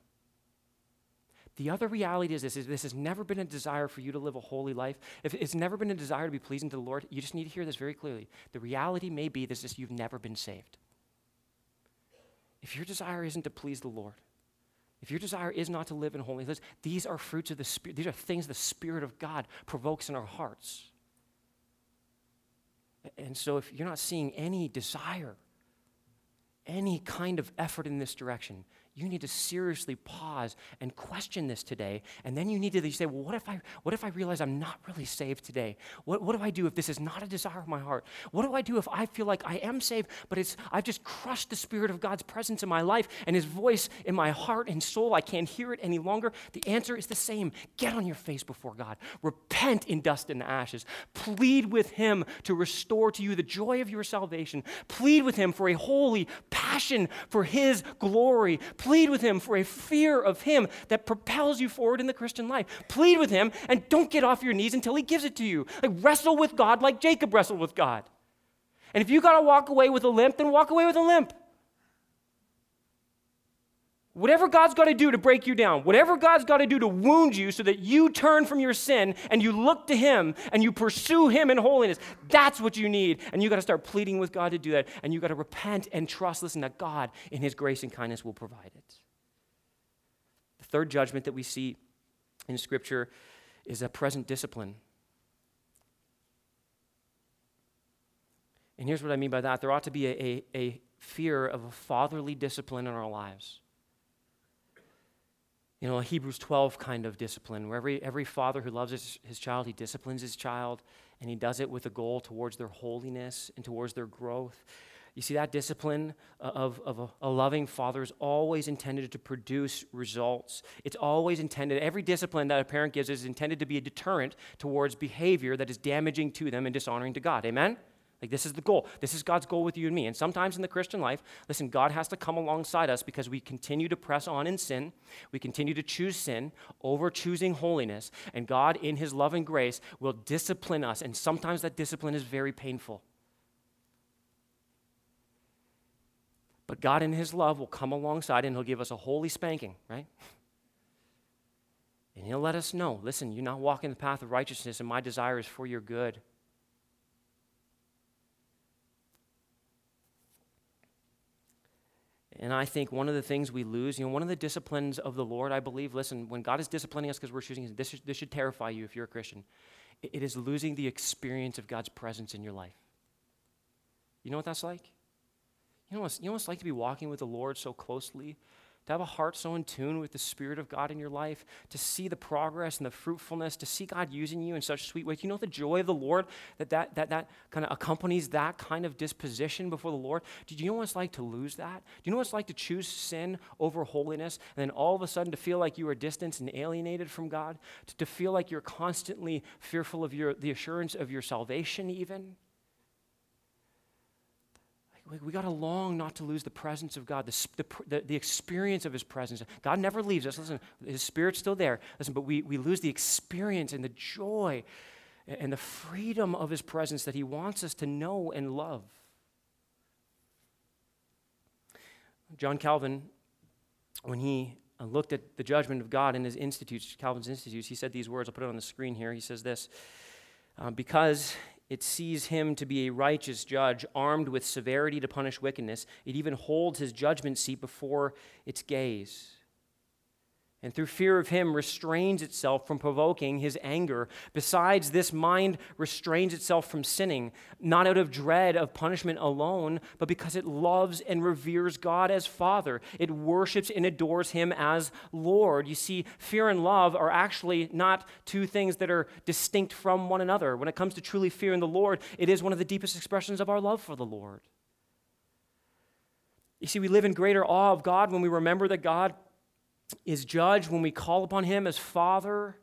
The other reality is this is this has never been a desire for you to live a holy life. If it's never been a desire to be pleasing to the Lord, you just need to hear this very clearly. The reality may be this is you've never been saved. If your desire isn't to please the Lord, if your desire is not to live in holiness, these are fruits of the Spirit. These are things the Spirit of God provokes in our hearts. And so if you're not seeing any desire, any kind of effort in this direction, you need to seriously pause and question this today. And then you need to say, well, what if I, what if I realize I'm not really saved today? What, what do I do if this is not a desire of my heart? What do I do if I feel like I am saved, but it's, I've just crushed the Spirit of God's presence in my life and His voice in my heart and soul? I can't hear it any longer. The answer is the same. Get on your face before God. Repent in dust and ashes. Plead with Him to restore to you the joy of your salvation. Plead with Him for a holy passion for His glory Plead with Him for a fear of Him that propels you forward in the Christian life. Plead with Him and don't get off your knees until He gives it to you. Like wrestle with God like Jacob wrestled with God. And if you got to walk away with a limp, then walk away with a limp. Whatever God's got to do to break you down, whatever God's got to do to wound you so that you turn from your sin and you look to Him and you pursue Him in holiness, that's what you need. And you got to start pleading with God to do that. And you got to repent and trust, listen, that God in His grace and kindness will provide it. The third judgment that we see in Scripture is a present discipline. And here's what I mean by that there ought to be a, a, a fear of a fatherly discipline in our lives you know, a Hebrews 12 kind of discipline, where every, every father who loves his, his child, he disciplines his child, and he does it with a goal towards their holiness and towards their growth. You see, that discipline of, of a, a, loving father is always intended to produce results. It's always intended, every discipline that a parent gives is intended to be a deterrent towards behavior that is damaging to them and dishonoring to God. Amen? Like, this is the goal. This is God's goal with you and me. And sometimes in the Christian life, listen, God has to come alongside us because we continue to press on in sin. We continue to choose sin over choosing holiness. And God, in His love and grace, will discipline us. And sometimes that discipline is very painful. But God, in His love, will come alongside and He'll give us a holy spanking, right? And He'll let us know listen, you're not walking the path of righteousness, and my desire is for your good. And I think one of the things we lose, you know, one of the disciplines of the Lord, I believe, listen, when God is disciplining us because we're choosing, this, this should terrify you if you're a Christian. It is losing the experience of God's presence in your life. You know what that's like? You know, you know what it's like to be walking with the Lord so closely to have a heart so in tune with the Spirit of God in your life, to see the progress and the fruitfulness, to see God using you in such sweet ways. You know the joy of the Lord that that, that, that kind of accompanies that kind of disposition before the Lord? Do you know what it's like to lose that? Do you know what it's like to choose sin over holiness and then all of a sudden to feel like you are distant and alienated from God? To, to feel like you're constantly fearful of your, the assurance of your salvation, even? We, we got to long not to lose the presence of God, the, the, the, experience of His presence. God never leaves us. Listen, His Spirit's still there. Listen, but we, we lose the experience and the joy and the freedom of His presence that He wants us to know and love. John Calvin, when he looked at the judgment of God in his institutes, Calvin's institutes, he said these words. I'll put it on the screen here. He says this uh, Because it sees him to be a righteous judge, armed with severity to punish wickedness. It even holds his judgment seat before its gaze and through fear of him restrains itself from provoking his anger. Besides, this mind restrains itself from sinning, not out of dread of punishment alone, but because it loves and reveres God as Father. It worships and adores him as Lord. You see, fear and love are actually not two things that are distinct from one another. When it comes to truly fearing the Lord, it is one of the deepest expressions of our love for the Lord. You see, we live in greater awe of God when we remember that God is judged when we call upon Him as Father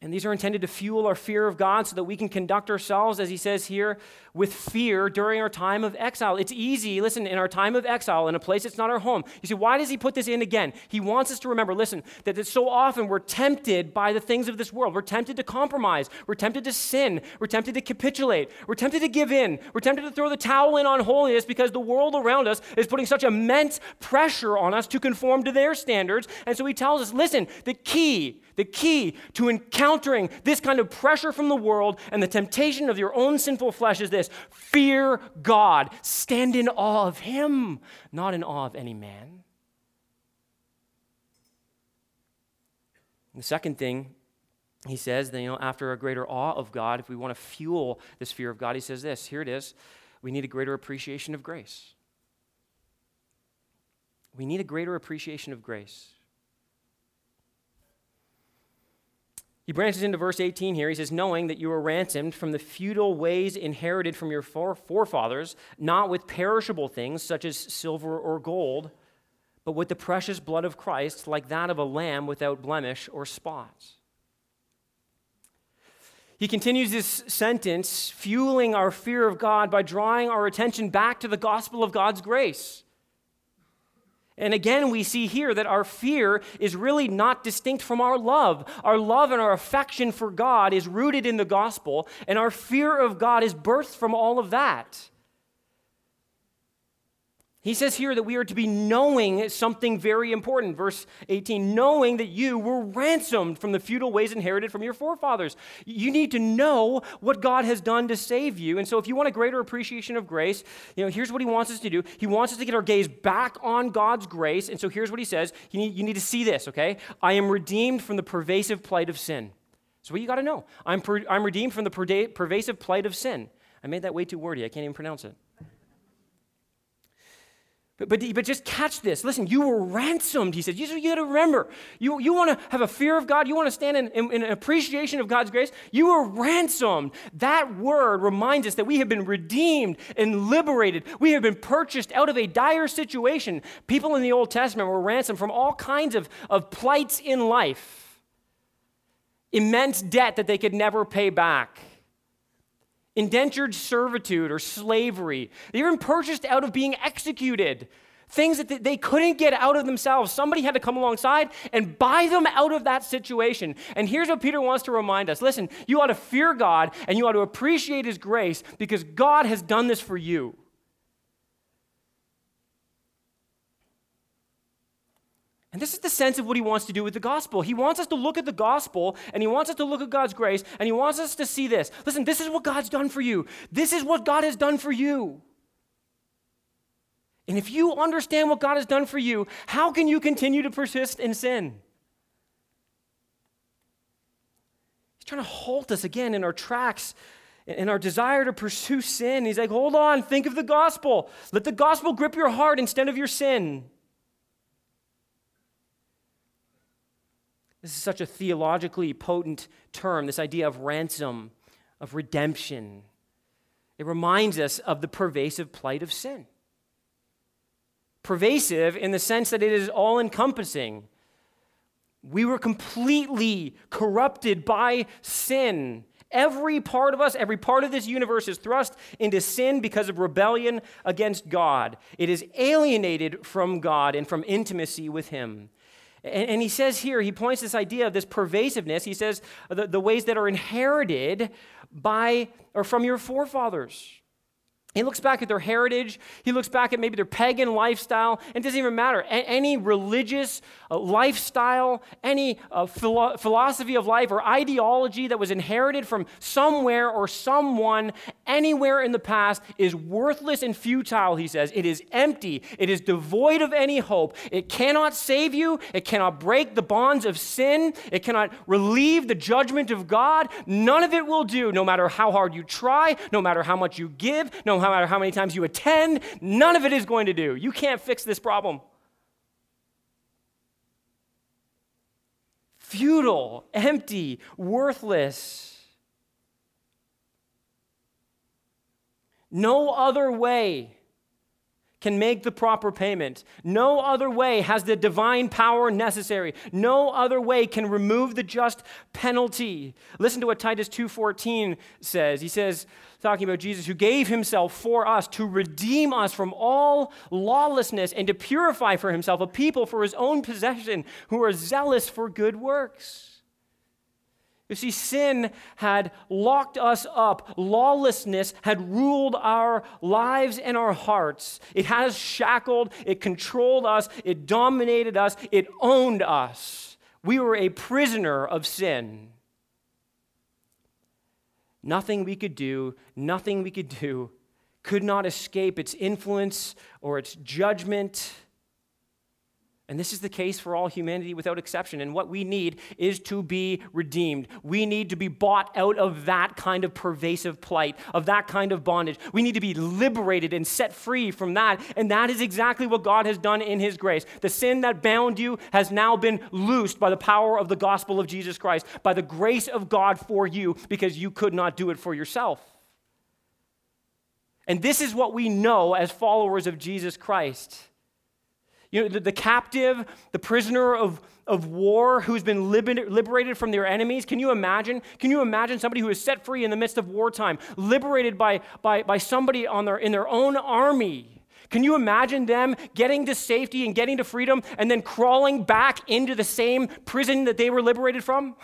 and these are intended to fuel our fear of God so that we can conduct ourselves, as he says here, with fear during our time of exile. It's easy, listen, in our time of exile, in a place that's not our home. You see, why does he put this in again? He wants us to remember, listen, that so often we're tempted by the things of this world. We're tempted to compromise. We're tempted to sin. We're tempted to capitulate. We're tempted to give in. We're tempted to throw the towel in on holiness because the world around us is putting such immense pressure on us to conform to their standards. And so he tells us, listen, the key, the key to encountering this kind of pressure from the world and the temptation of your own sinful flesh is this fear God. Stand in awe of Him, not in awe of any man. The second thing he says that, you know, after a greater awe of God, if we want to fuel this fear of God, he says this here it is. We need a greater appreciation of grace. We need a greater appreciation of grace. He branches into verse 18 here. He says, Knowing that you were ransomed from the futile ways inherited from your forefathers, not with perishable things such as silver or gold, but with the precious blood of Christ, like that of a lamb without blemish or spot. He continues this sentence, fueling our fear of God by drawing our attention back to the gospel of God's grace. And again, we see here that our fear is really not distinct from our love. Our love and our affection for God is rooted in the gospel, and our fear of God is birthed from all of that. He says here that we are to be knowing something very important. Verse 18 knowing that you were ransomed from the futile ways inherited from your forefathers. You need to know what God has done to save you. And so, if you want a greater appreciation of grace, you know, here's what He wants us to do. He wants us to get our gaze back on God's grace. And so, here's what He says you need, you need to see this, okay? I am redeemed from the pervasive plight of sin. So, what you got to know I'm, per, I'm redeemed from the pervasive plight of sin. I made that way too wordy, I can't even pronounce it. But, but, but just catch this. Listen, you were ransomed, he says. You, you got to remember, you, you want to have a fear of God, you want to stand in, in, in, appreciation of God's grace. You were ransomed. That word reminds us that we have been redeemed and liberated. We have been purchased out of a dire situation. People in the Old Testament were ransomed from all kinds of, of plights in life, immense debt that they could never pay back indentured servitude or slavery. They were purchased out of being executed. Things that they couldn't get out of themselves. Somebody had to come alongside and buy them out of that situation. And here's what Peter wants to remind us listen, you ought to fear God and you ought to appreciate His grace because God has done this for you. And this is the sense of what he wants to do with the gospel. He wants us to look at the gospel and he wants us to look at God's grace and he wants us to see this. Listen, this is what God's done for you. This is what God has done for you. And if you understand what God has done for you, how can you continue to persist in sin? He's trying to halt us again in our tracks in our desire to pursue sin. He's like, hold on, think of the gospel. Let the gospel grip your heart instead of your sin. This is such a theologically potent term, this idea of ransom, of redemption. It reminds us of the pervasive plight of sin. Pervasive in the sense that it is all encompassing. We were completely corrupted by sin. Every part of us, every part of this universe is thrust into sin because of rebellion against God. It is alienated from God and from intimacy with Him. And, and, he says here, he points this idea of this pervasiveness. He says the, the ways that are inherited by or from your forefathers. He looks back at their heritage. He looks back at maybe their pagan lifestyle. It doesn't even matter. A- any religious uh, lifestyle, any uh, philo- philosophy of life or ideology that was inherited from somewhere or someone anywhere in the past is worthless and futile, he says. It is empty. It is devoid of any hope. It cannot save you. It cannot break the bonds of sin. It cannot relieve the judgment of God. None of it will do, no matter how hard you try, no matter how much you give, no matter how many times you attend. None of it is going to do. You can't fix this problem. futile, empty, worthless. No other way can make the proper payment. No other way has the divine power necessary. No other way can remove the just penalty. Listen to what Titus 2:14 says. He says, talking about Jesus who gave himself for us to redeem us from all lawlessness and to purify for himself a people for his own possession who are zealous for good works. You see, sin had locked us up. Lawlessness had ruled our lives and our hearts. It has shackled, it controlled us, it dominated us, it owned us. We were a prisoner of sin. Nothing we could do, nothing we could do could not escape its influence or its judgment. And this is the case for all humanity without exception. And what we need is to be redeemed. We need to be bought out of that kind of pervasive plight, of that kind of bondage. We need to be liberated and set free from that. And that is exactly what God has done in His grace. The sin that bound you has now been loosed by the power of the gospel of Jesus Christ, by the grace of God for you, because you could not do it for yourself. And this is what we know as followers of Jesus Christ. You know, the, the captive, the prisoner of, of war who's been liber- liberated from their enemies. Can you imagine? Can you imagine somebody who is set free in the midst of wartime, liberated by, by, by somebody on their, in their own army? Can you imagine them getting to safety and getting to freedom and then crawling back into the same prison that they were liberated from?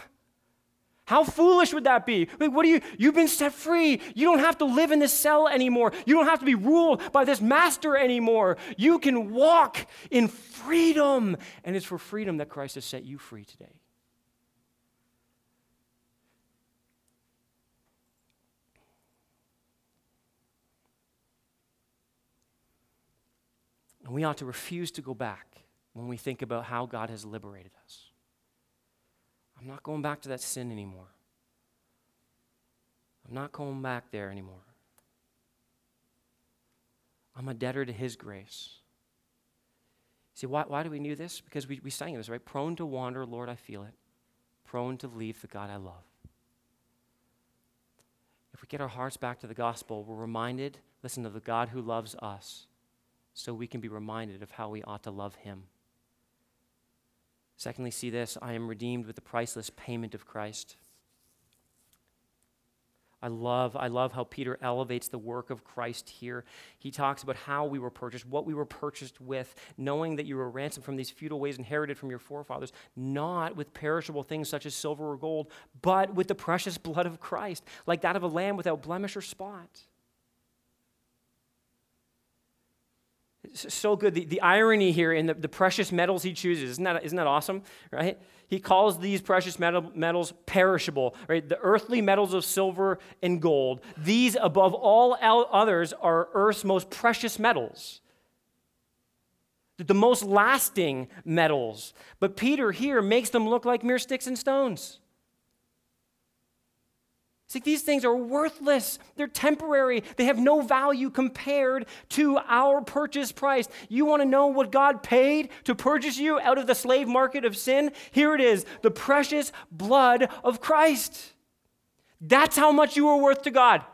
How foolish would that be? Like, what do you, you've been set free. You don't have to live in this cell anymore. You don't have to be ruled by this master anymore. You can walk in freedom. And it's for freedom that Christ has set you free today. And we ought to refuse to go back when we think about how God has liberated us. I'm not going back to that sin anymore. I'm not going back there anymore. I'm a debtor to His grace. See, why, why do we do this? Because we, we sang this, right? Prone to wander, Lord, I feel it. Prone to leave the God I love. If we get our hearts back to the gospel, we're reminded, listen, of the God who loves us, so we can be reminded of how we ought to love Him. Secondly, see this I am redeemed with the priceless payment of Christ. I love, I love how Peter elevates the work of Christ here. He talks about how we were purchased, what we were purchased with, knowing that you were ransomed from these futile ways inherited from your forefathers, not with perishable things such as silver or gold, but with the precious blood of Christ, like that of a lamb without blemish or spot. So good. The, the irony here in the, the precious metals he chooses, isn't that, isn't that awesome? Right? He calls these precious metal, metals perishable, right? The earthly metals of silver and gold. These, above all others, are Earth's most precious metals the most lasting metals. But Peter here makes them look like mere sticks and stones. It's like these things are worthless. They're temporary. They have no value compared to our purchase price. You want to know what God paid to purchase you out of the slave market of sin? Here it is the precious blood of Christ. That's how much you are worth to God.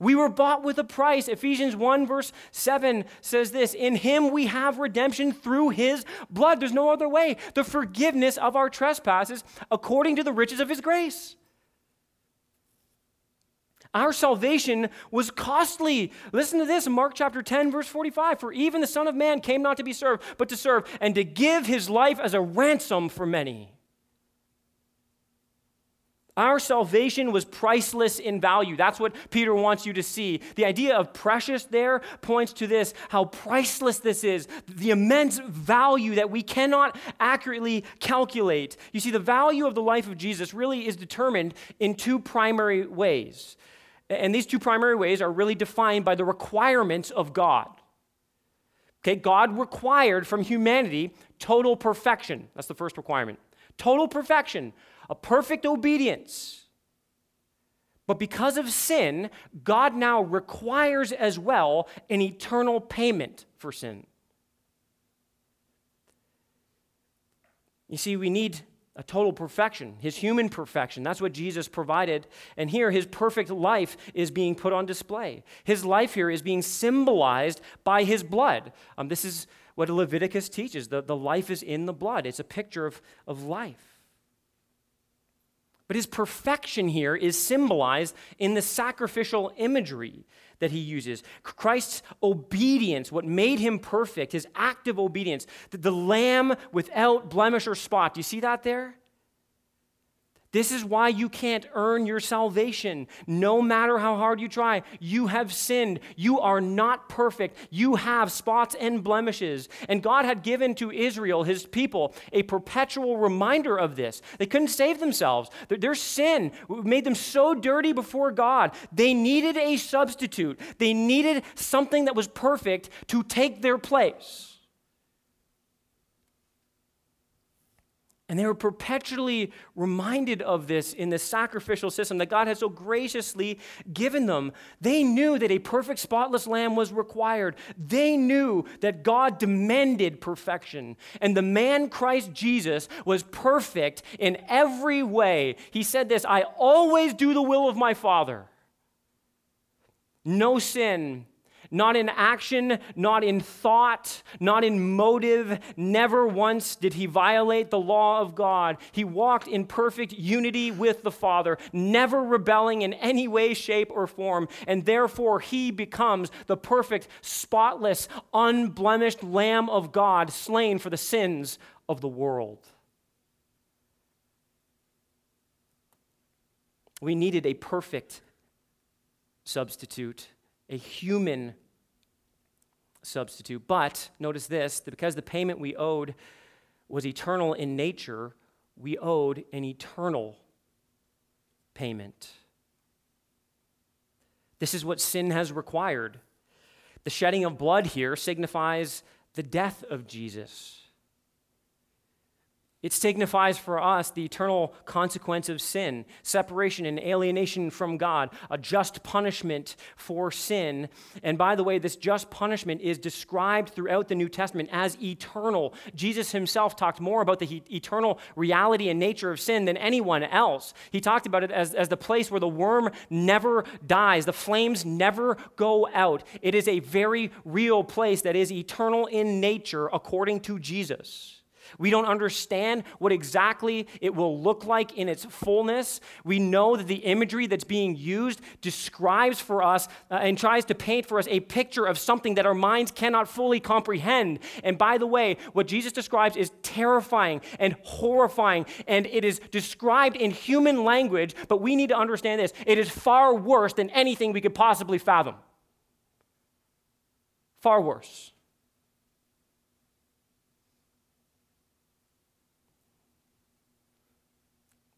We were bought with a price. Ephesians 1, verse 7 says this In him we have redemption through his blood. There's no other way. The forgiveness of our trespasses according to the riches of his grace. Our salvation was costly. Listen to this Mark chapter 10, verse 45. For even the Son of Man came not to be served, but to serve, and to give his life as a ransom for many. Our salvation was priceless in value. That's what Peter wants you to see. The idea of precious there points to this how priceless this is, the immense value that we cannot accurately calculate. You see, the value of the life of Jesus really is determined in two primary ways. And these two primary ways are really defined by the requirements of God. Okay, God required from humanity total perfection. That's the first requirement. Total perfection, a perfect obedience. But because of sin, God now requires as well an eternal payment for sin. You see, we need a total perfection, his human perfection. That's what Jesus provided. And here, his perfect life is being put on display. His life here is being symbolized by his blood. Um, this is what Leviticus teaches the, the life is in the blood, it's a picture of, of life. But his perfection here is symbolized in the sacrificial imagery that he uses. Christ's obedience, what made him perfect, his active obedience, the, the lamb without blemish or spot. Do you see that there? This is why you can't earn your salvation. No matter how hard you try, you have sinned. You are not perfect. You have spots and blemishes. And God had given to Israel, his people, a perpetual reminder of this. They couldn't save themselves. Their sin made them so dirty before God. They needed a substitute, they needed something that was perfect to take their place. And they were perpetually reminded of this in the sacrificial system that God had so graciously given them. They knew that a perfect, spotless lamb was required. They knew that God demanded perfection. And the man Christ Jesus was perfect in every way. He said this I always do the will of my Father. No sin, not in action, not in thought, not in motive. Never once did he violate the law of God. He walked in perfect unity with the Father, never rebelling in any way, shape, or form. And therefore, he becomes the perfect, spotless, unblemished Lamb of God, slain for the sins of the world. We needed a perfect substitute, a human substitute. But notice this that because the payment we owed was eternal in nature, we owed an eternal payment. This is what sin has required. The shedding of blood here signifies the death of Jesus. It signifies for us the eternal consequence of sin, separation and alienation from God, a just punishment for sin. And by the way, this just punishment is described throughout the New Testament as eternal. Jesus himself talked more about the eternal reality and nature of sin than anyone else. He talked about it as, as the place where the worm never dies, the flames never go out. It is a very real place that is eternal in nature according to Jesus. We don't understand what exactly it will look like in its fullness. We know that the imagery that's being used describes for us uh, and tries to paint for us a picture of something that our minds cannot fully comprehend. And by the way, what Jesus describes is terrifying and horrifying, and it is described in human language, but we need to understand this it is far worse than anything we could possibly fathom Far worse.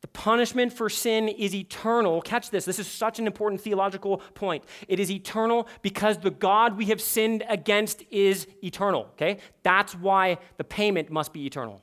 The punishment for sin is eternal. Catch this. This is such an important theological point. It is eternal because the God we have sinned against is eternal. Okay? That's why the payment must be eternal.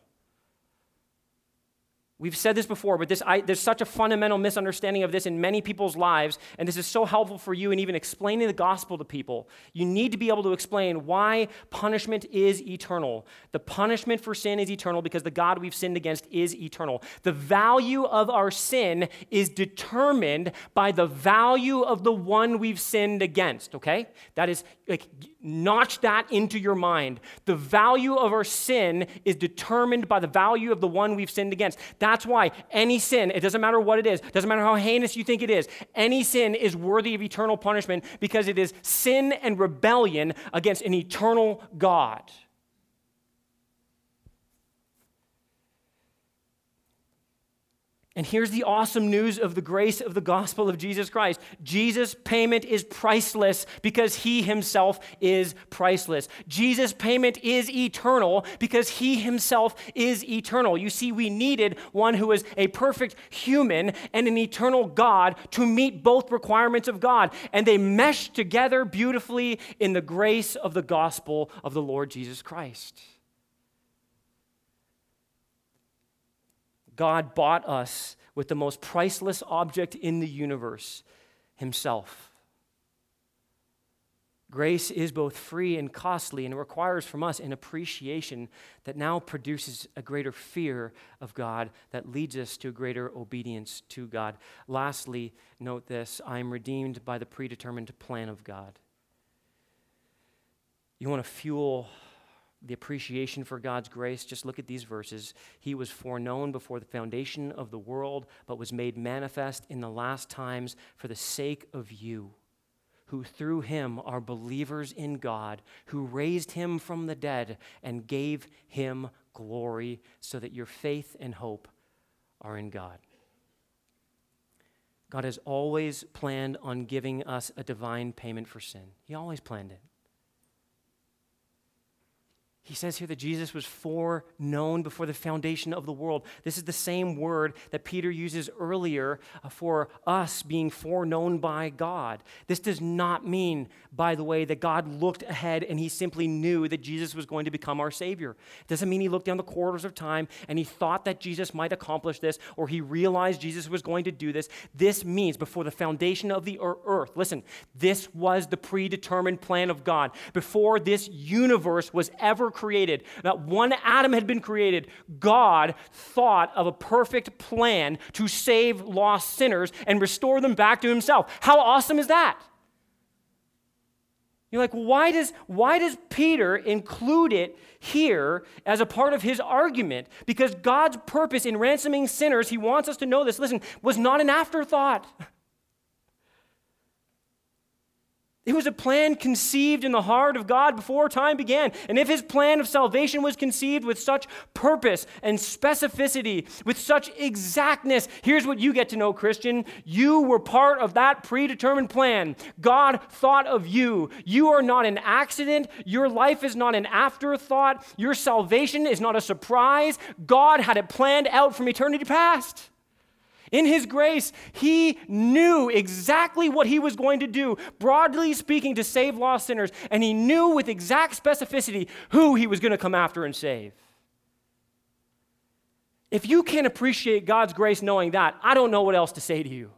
We've said this before, but this, I, there's such a fundamental misunderstanding of this in many people's lives, and this is so helpful for you in even explaining the gospel to people. You need to be able to explain why punishment is eternal. The punishment for sin is eternal because the God we've sinned against is eternal. The value of our sin is determined by the value of the one we've sinned against, okay? That is, like, notch that into your mind. The value of our sin is determined by the value of the one we've sinned against. That's why any sin, it doesn't matter what it is, doesn't matter how heinous you think it is, any sin is worthy of eternal punishment because it is sin and rebellion against an eternal God. And here's the awesome news of the grace of the gospel of Jesus Christ Jesus' payment is priceless because he himself is priceless. Jesus' payment is eternal because he himself is eternal. You see, we needed one who was a perfect human and an eternal God to meet both requirements of God. And they mesh together beautifully in the grace of the gospel of the Lord Jesus Christ. God bought us with the most priceless object in the universe Himself. Grace is both free and costly and requires from us an appreciation that now produces a greater fear of God that leads us to a greater obedience to God. Lastly, note this I am redeemed by the predetermined plan of God. You want to fuel the appreciation for God's grace, just look at these verses. He was foreknown before the foundation of the world, but was made manifest in the last times for the sake of you, who through him are believers in God, who raised him from the dead and gave him glory, so that your faith and hope are in God. God has always planned on giving us a divine payment for sin. He always planned it. He says here that Jesus was foreknown before the foundation of the world. This is the same word that Peter uses earlier uh, for us being foreknown by God. This does not mean, by the way, that God looked ahead and he simply knew that Jesus was going to become our Savior. It doesn't mean he looked down the corridors of time and he thought that Jesus might accomplish this or he realized Jesus was going to do this. This means before the foundation of the earth, listen, this was the predetermined plan of God. Before this universe was ever created, not one atom had been created, God thought of a perfect plan to save lost sinners and restore them back to himself. How awesome is that? You're like, why does, why does Peter include it here as a part of his argument? Because God's purpose in ransoming sinners, he wants us to know this, listen, was not an afterthought. It was a plan conceived in the heart of God before time began. And if his plan of salvation was conceived with such purpose and specificity, with such exactness, here's what you get to know, Christian. You were part of that predetermined plan. God thought of you. You are not an accident. Your life is not an afterthought. Your salvation is not a surprise. God had it planned out from eternity past. In His grace, He knew exactly what He was going to do, broadly speaking, to save lost sinners, and He knew with exact specificity who He was going to come after and save. If you can't appreciate God's grace knowing that, I don't know what else to say to you.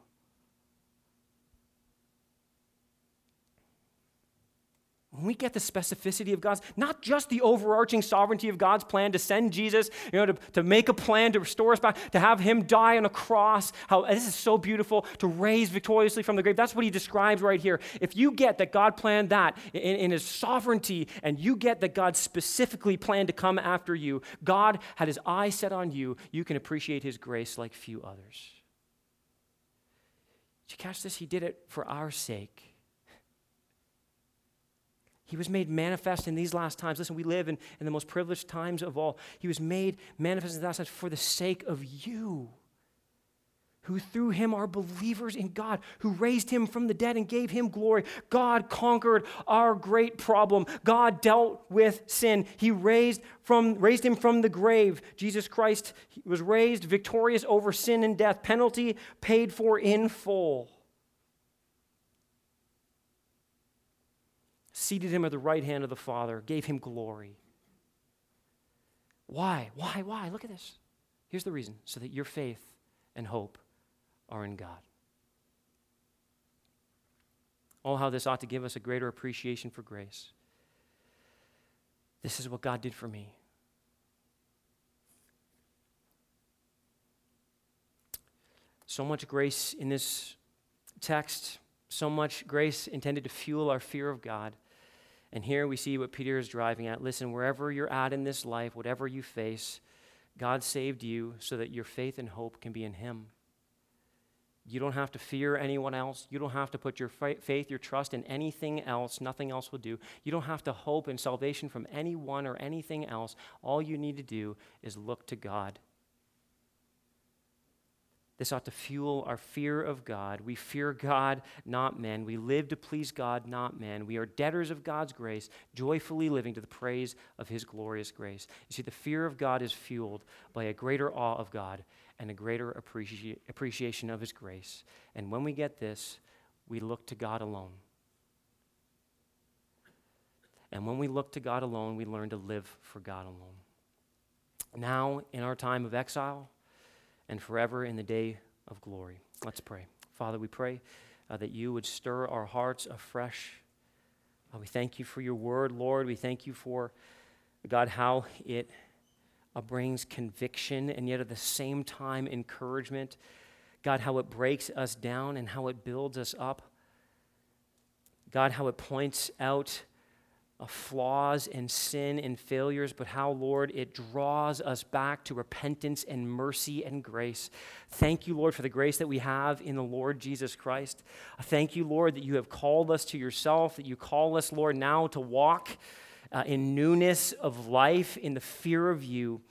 When we get the specificity of God's, not just the overarching sovereignty of God's plan to send Jesus, you know, to, to make a plan to restore us back, to have him die on a cross, how this is so beautiful, to raise victoriously from the grave. That's what he describes right here. If you get that God planned that in, in his sovereignty, and you get that God specifically planned to come after you, God had his eye set on you, you can appreciate his grace like few others. Did you catch this? He did it for our sake. He was made manifest in these last times. Listen, we live in, in the most privileged times of all. He was made manifest in the last times for the sake of you, who through him are believers in God, who raised him from the dead and gave him glory. God conquered our great problem. God dealt with sin. He raised from raised him from the grave. Jesus Christ was raised victorious over sin and death, penalty paid for in full. Seated him at the right hand of the Father, gave him glory. Why? Why? Why? Look at this. Here's the reason so that your faith and hope are in God. Oh, how this ought to give us a greater appreciation for grace. This is what God did for me. So much grace in this text, so much grace intended to fuel our fear of God. And here we see what Peter is driving at. Listen, wherever you're at in this life, whatever you face, God saved you so that your faith and hope can be in Him. You don't have to fear anyone else. You don't have to put your faith, your trust in anything else. Nothing else will do. You don't have to hope in salvation from anyone or anything else. All you need to do is look to God. This ought to fuel our fear of God. We fear God, not men. We live to please God, not men. We are debtors of God's grace, joyfully living to the praise of His glorious grace. You see, the fear of God is fueled by a greater awe of God and a greater appreci- appreciation of His grace. And when we get this, we look to God alone. And when we look to God alone, we learn to live for God alone. Now, in our time of exile, and forever in the day of glory. Let's pray. Father, we pray uh, that you would stir our hearts afresh. Uh, we thank you for your word, Lord. We thank you for, God, how it uh, brings conviction and yet at the same time encouragement. God, how it breaks us down and how it builds us up. God, how it points out of flaws and sin and failures, but how, Lord, it draws us back to repentance and mercy and grace. Thank you, Lord, for the grace that we have in the Lord Jesus Christ. Thank you, Lord, that you have called us to yourself, that you call us, Lord, now to walk uh, in newness of life, in the fear of you.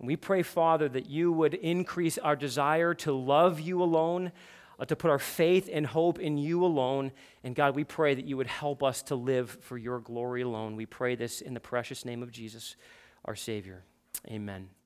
And we pray, Father, that you would increase our desire to love you alone Uh, to put our faith and hope in you alone. And God, we pray that you would help us to live for your glory alone. We pray this in the precious name of Jesus, our Savior. Amen.